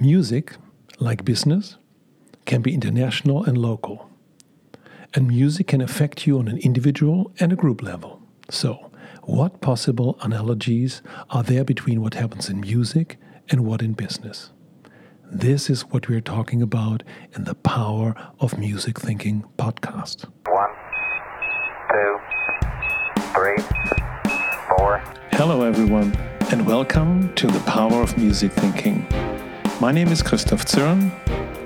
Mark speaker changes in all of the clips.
Speaker 1: Music, like business, can be international and local. And music can affect you on an individual and a group level. So, what possible analogies are there between what happens in music and what in business? This is what we're talking about in the Power of Music Thinking podcast.
Speaker 2: One, two, three, four.
Speaker 1: Hello, everyone, and welcome to the Power of Music Thinking. My name is Christof Zürn,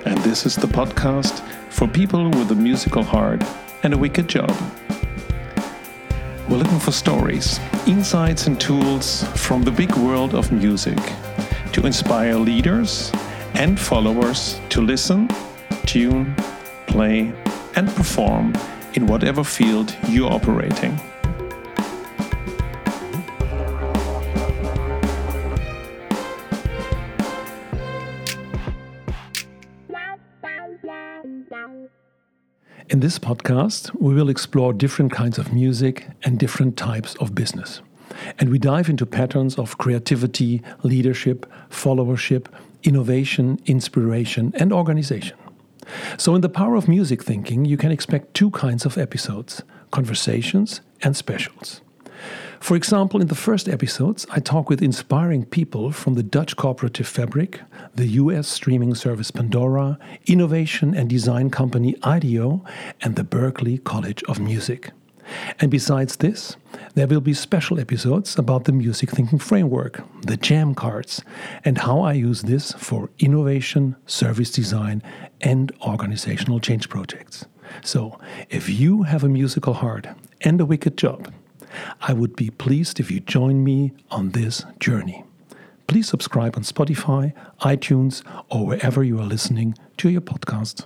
Speaker 1: and this is the podcast for people with a musical heart and a wicked job. We're looking for stories, insights, and tools from the big world of music to inspire leaders and followers to listen, tune, play, and perform in whatever field you're operating. In this podcast, we will explore different kinds of music and different types of business. And we dive into patterns of creativity, leadership, followership, innovation, inspiration, and organization. So, in the power of music thinking, you can expect two kinds of episodes conversations and specials. For example, in the first episodes, I talk with inspiring people from the Dutch cooperative Fabric, the US streaming service Pandora, innovation and design company IDEO, and the Berklee College of Music. And besides this, there will be special episodes about the music thinking framework, the jam cards, and how I use this for innovation, service design, and organizational change projects. So, if you have a musical heart and a wicked job, I would be pleased if you join me on this journey. Please subscribe on Spotify, iTunes, or wherever you are listening to your podcast.